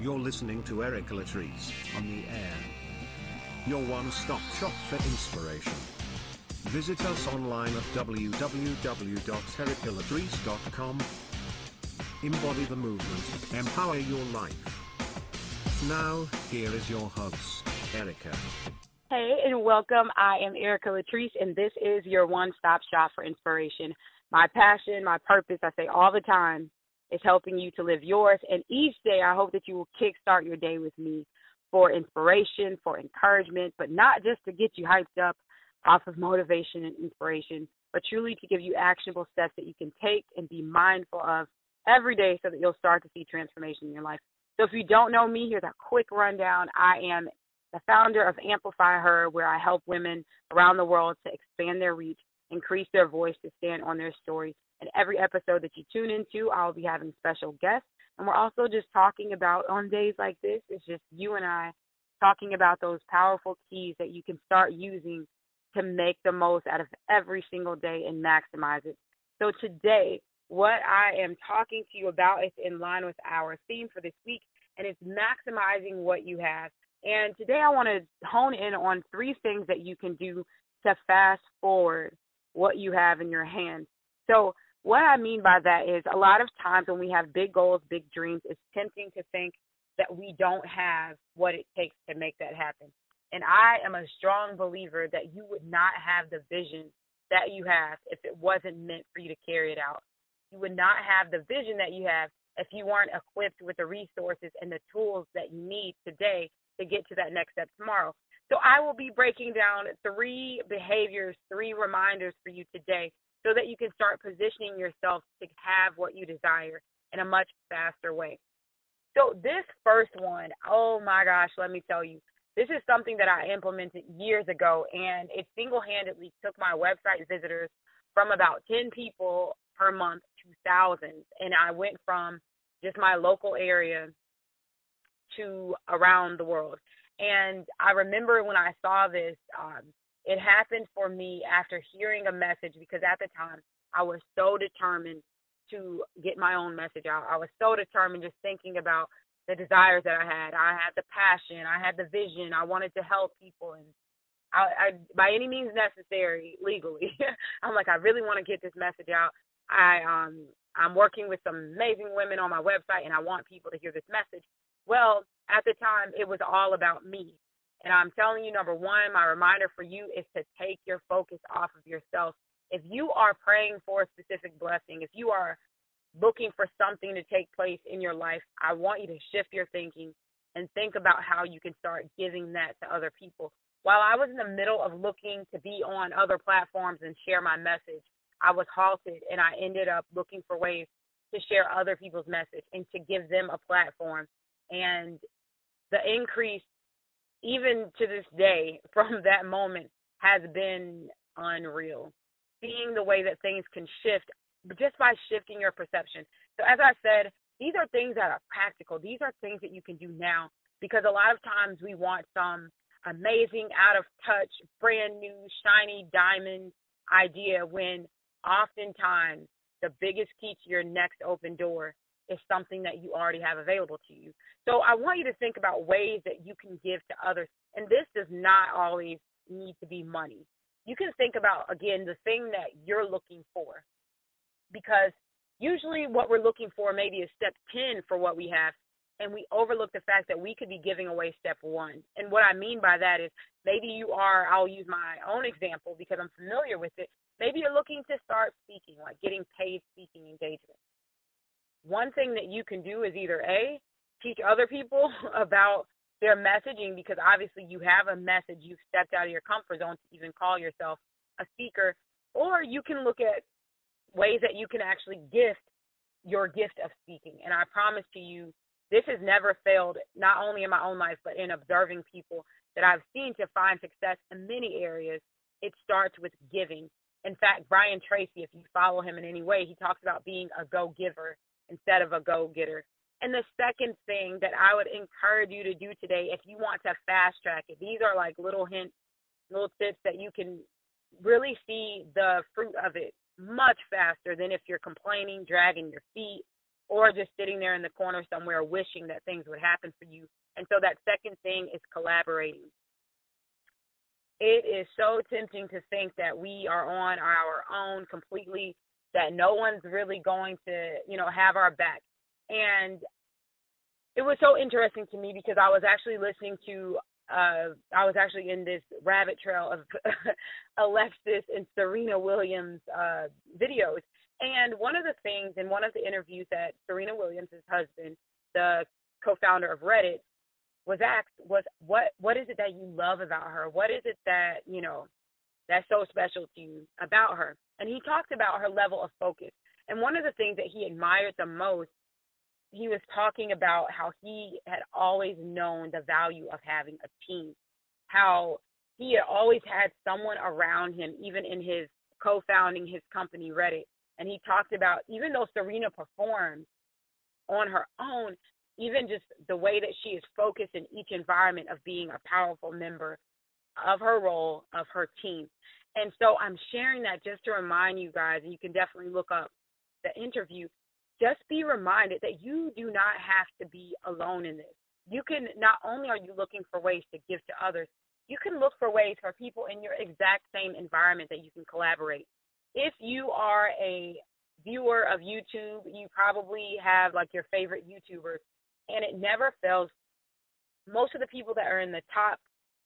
You're listening to Erica Latrice on the air. Your one stop shop for inspiration. Visit us online at www.ericalatrice.com. Embody the movement, empower your life. Now, here is your host, Erica. Hey, and welcome. I am Erica Latrice, and this is your one stop shop for inspiration. My passion, my purpose, I say all the time, is helping you to live yours. And each day, I hope that you will kickstart your day with me for inspiration, for encouragement, but not just to get you hyped up off of motivation and inspiration, but truly to give you actionable steps that you can take and be mindful of every day so that you'll start to see transformation in your life. So if you don't know me, here's a quick rundown. I am the founder of Amplify Her, where I help women around the world to expand their reach, increase their voice, to stand on their story. And every episode that you tune into, I'll be having special guests. And we're also just talking about, on days like this, it's just you and I talking about those powerful keys that you can start using to make the most out of every single day and maximize it. So today, what I am talking to you about is in line with our theme for this week, and it's maximizing what you have. And today I want to hone in on three things that you can do to fast forward what you have in your hands. So, what I mean by that is a lot of times when we have big goals, big dreams, it's tempting to think that we don't have what it takes to make that happen. And I am a strong believer that you would not have the vision that you have if it wasn't meant for you to carry it out. You would not have the vision that you have if you weren't equipped with the resources and the tools that you need today to get to that next step tomorrow. So I will be breaking down three behaviors, three reminders for you today so that you can start positioning yourself to have what you desire in a much faster way. So this first one, oh my gosh, let me tell you, this is something that I implemented years ago and it single-handedly took my website visitors from about 10 people per month to thousands and I went from just my local area to around the world. And I remember when I saw this, um, it happened for me after hearing a message because at the time I was so determined to get my own message out. I was so determined just thinking about the desires that I had. I had the passion, I had the vision, I wanted to help people and I, I by any means necessary legally. I'm like I really want to get this message out. I um I'm working with some amazing women on my website and I want people to hear this message. Well, at the time, it was all about me. And I'm telling you, number one, my reminder for you is to take your focus off of yourself. If you are praying for a specific blessing, if you are looking for something to take place in your life, I want you to shift your thinking and think about how you can start giving that to other people. While I was in the middle of looking to be on other platforms and share my message, I was halted and I ended up looking for ways to share other people's message and to give them a platform and the increase even to this day from that moment has been unreal. Seeing the way that things can shift just by shifting your perception. So as i said these are things that are practical. These are things that you can do now because a lot of times we want some amazing out of touch brand new shiny diamond idea when oftentimes the biggest key to your next open door is something that you already have available to you. So I want you to think about ways that you can give to others. And this does not always need to be money. You can think about, again, the thing that you're looking for. Because usually what we're looking for maybe is step 10 for what we have. And we overlook the fact that we could be giving away step one. And what I mean by that is maybe you are, I'll use my own example because I'm familiar with it. Maybe you're looking to start speaking, like getting paid speaking engagements one thing that you can do is either A, teach other people about their messaging because obviously you have a message, you've stepped out of your comfort zone to even call yourself a speaker, or you can look at ways that you can actually gift your gift of speaking. And I promise to you, this has never failed, not only in my own life, but in observing people that I've seen to find success in many areas. It starts with giving. In fact, Brian Tracy, if you follow him in any way, he talks about being a go giver instead of a go getter. And the second thing that I would encourage you to do today, if you want to fast track it, these are like little hints, little tips that you can really see the fruit of it much faster than if you're complaining, dragging your feet, or just sitting there in the corner somewhere wishing that things would happen for you. And so that second thing is collaborating. It is so tempting to think that we are on our own completely, that no one's really going to, you know, have our back. And it was so interesting to me because I was actually listening to uh I was actually in this rabbit trail of Alexis and Serena Williams uh videos. And one of the things in one of the interviews that Serena Williams' husband, the co-founder of Reddit, was asked was what what is it that you love about her? What is it that, you know, that's so special to you about her? And he talked about her level of focus. And one of the things that he admired the most he was talking about how he had always known the value of having a team, how he had always had someone around him, even in his co founding his company, Reddit. And he talked about even though Serena performs on her own, even just the way that she is focused in each environment of being a powerful member of her role, of her team. And so I'm sharing that just to remind you guys, and you can definitely look up the interview just be reminded that you do not have to be alone in this. You can not only are you looking for ways to give to others, you can look for ways for people in your exact same environment that you can collaborate. If you are a viewer of YouTube, you probably have like your favorite YouTubers, and it never fails. Most of the people that are in the top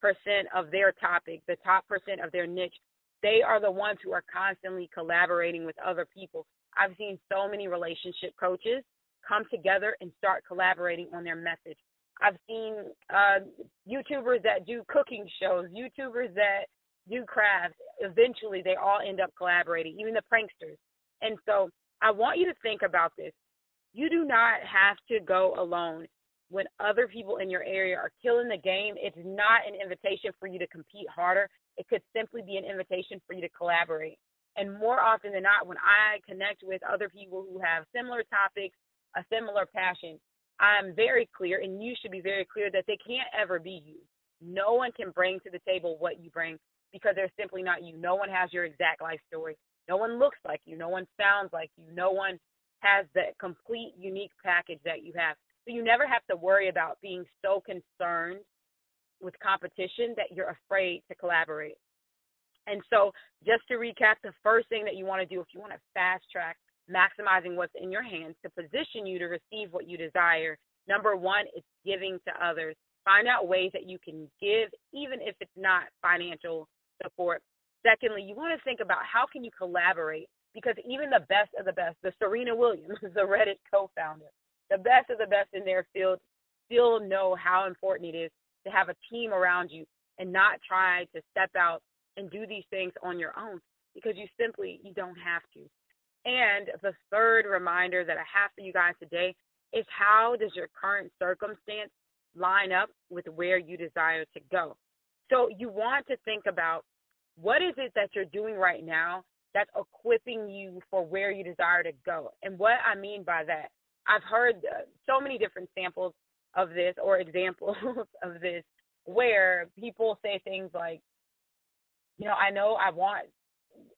percent of their topic, the top percent of their niche, they are the ones who are constantly collaborating with other people I've seen so many relationship coaches come together and start collaborating on their message. I've seen uh, YouTubers that do cooking shows, YouTubers that do crafts. Eventually, they all end up collaborating, even the pranksters. And so, I want you to think about this. You do not have to go alone. When other people in your area are killing the game, it's not an invitation for you to compete harder. It could simply be an invitation for you to collaborate. And more often than not, when I connect with other people who have similar topics, a similar passion, I'm very clear, and you should be very clear that they can't ever be you. No one can bring to the table what you bring because they're simply not you. No one has your exact life story. No one looks like you. No one sounds like you. No one has the complete unique package that you have. So you never have to worry about being so concerned with competition that you're afraid to collaborate. And so, just to recap, the first thing that you want to do if you want to fast track maximizing what's in your hands to position you to receive what you desire, number one is giving to others. Find out ways that you can give, even if it's not financial support. Secondly, you want to think about how can you collaborate because even the best of the best, the Serena Williams, the Reddit co-founder, the best of the best in their field still know how important it is to have a team around you and not try to step out and do these things on your own because you simply you don't have to. And the third reminder that I have for you guys today is how does your current circumstance line up with where you desire to go? So you want to think about what is it that you're doing right now that's equipping you for where you desire to go. And what I mean by that, I've heard uh, so many different samples of this or examples of this where people say things like, you know, I know I want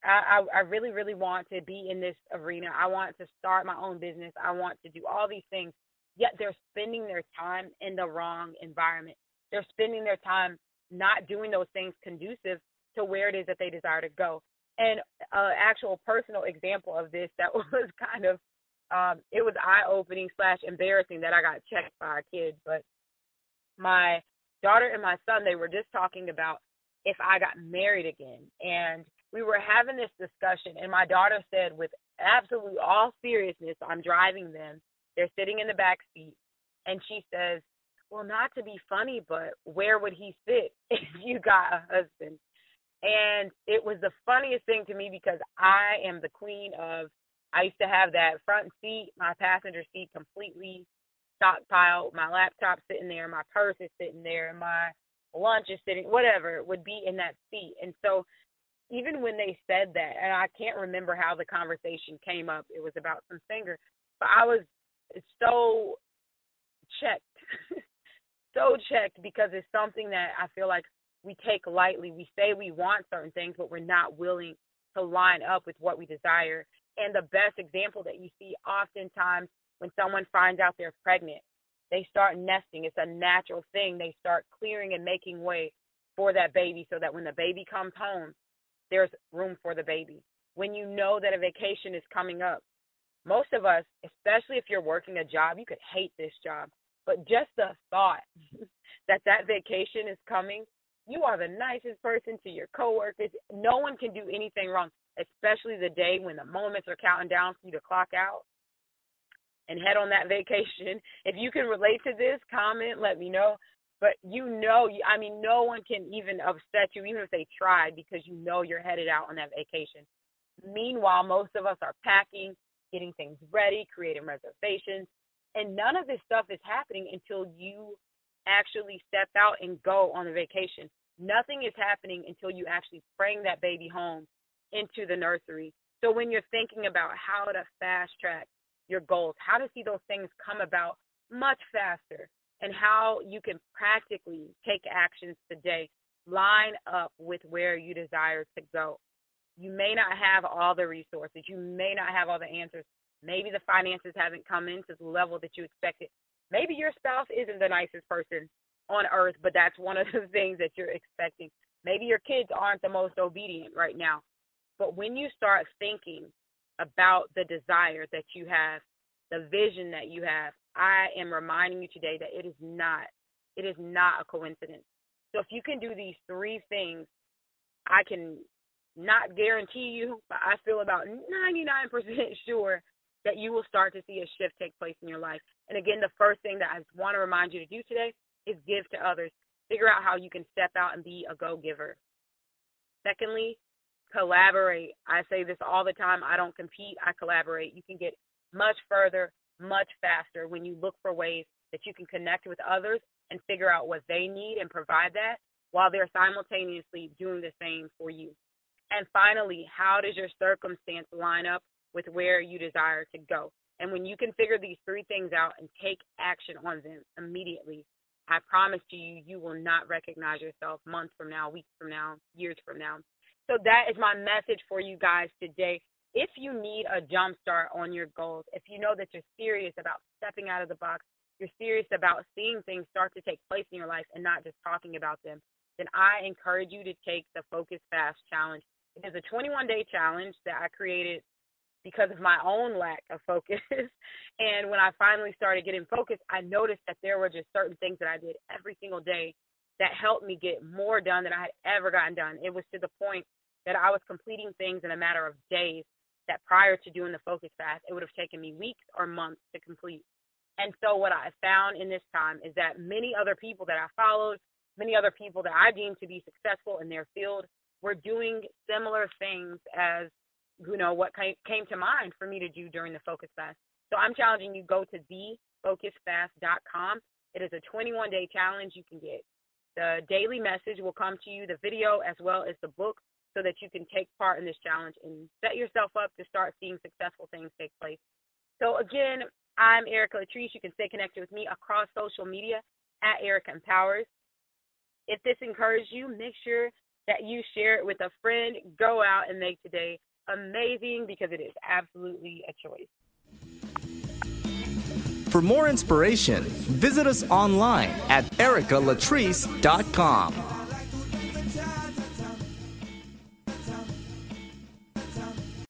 I, I, I really, really want to be in this arena. I want to start my own business. I want to do all these things. Yet they're spending their time in the wrong environment. They're spending their time not doing those things conducive to where it is that they desire to go. And an actual personal example of this that was kind of um, it was eye opening slash embarrassing that I got checked by a kid. But my daughter and my son, they were just talking about if I got married again. And we were having this discussion, and my daughter said, with absolute all seriousness, I'm driving them. They're sitting in the back seat, and she says, "Well, not to be funny, but where would he sit if you got a husband?" And it was the funniest thing to me because I am the queen of. I used to have that front seat, my passenger seat completely stockpiled, my laptop sitting there, my purse is sitting there, my lunch is sitting, whatever, would be in that seat. And so even when they said that, and I can't remember how the conversation came up, it was about some singer, but I was so checked, so checked because it's something that I feel like we take lightly. We say we want certain things, but we're not willing to line up with what we desire. And the best example that you see oftentimes when someone finds out they're pregnant, they start nesting. It's a natural thing. They start clearing and making way for that baby so that when the baby comes home, there's room for the baby. When you know that a vacation is coming up, most of us, especially if you're working a job, you could hate this job, but just the thought that that vacation is coming, you are the nicest person to your coworkers. No one can do anything wrong, especially the day when the moments are counting down for you to clock out and head on that vacation. If you can relate to this, comment, let me know. But you know, I mean, no one can even upset you, even if they tried, because you know you're headed out on that vacation. Meanwhile, most of us are packing, getting things ready, creating reservations, and none of this stuff is happening until you actually step out and go on the vacation. Nothing is happening until you actually bring that baby home into the nursery. So when you're thinking about how to fast track your goals, how to see those things come about much faster, and how you can practically take actions today, line up with where you desire to go. You may not have all the resources, you may not have all the answers, Maybe the finances haven't come in to the level that you expected. Maybe your spouse isn't the nicest person on earth, but that's one of the things that you're expecting. Maybe your kids aren't the most obedient right now. But when you start thinking about the desire that you have, the vision that you have, I am reminding you today that it is not it is not a coincidence. So if you can do these three things, I can not guarantee you, but I feel about 99% sure that you will start to see a shift take place in your life. And again, the first thing that I want to remind you to do today is give to others. Figure out how you can step out and be a go giver. Secondly, collaborate. I say this all the time I don't compete, I collaborate. You can get much further, much faster when you look for ways that you can connect with others and figure out what they need and provide that while they're simultaneously doing the same for you. And finally, how does your circumstance line up with where you desire to go. And when you can figure these three things out and take action on them immediately, I promise you, you will not recognize yourself months from now, weeks from now, years from now. So that is my message for you guys today. If you need a jump start on your goals, if you know that you're serious about stepping out of the box, you're serious about seeing things start to take place in your life and not just talking about them, then I encourage you to take the Focus Fast Challenge. It is a 21 day challenge that I created because of my own lack of focus. and when I finally started getting focused, I noticed that there were just certain things that I did every single day that helped me get more done than I had ever gotten done. It was to the point that I was completing things in a matter of days that prior to doing the focus fast, it would have taken me weeks or months to complete. And so what I found in this time is that many other people that I followed, many other people that I deemed to be successful in their field were doing similar things as you know what came to mind for me to do during the focus fast. So I'm challenging you go to thefocusfast.com. It is a 21 day challenge. You can get the daily message will come to you, the video as well as the book, so that you can take part in this challenge and set yourself up to start seeing successful things take place. So again, I'm Erica Latrice. You can stay connected with me across social media at Erica Empowers. If this encouraged you, make sure that you share it with a friend. Go out and make today amazing because it is absolutely a choice. For more inspiration, visit us online at ericalatrice.com.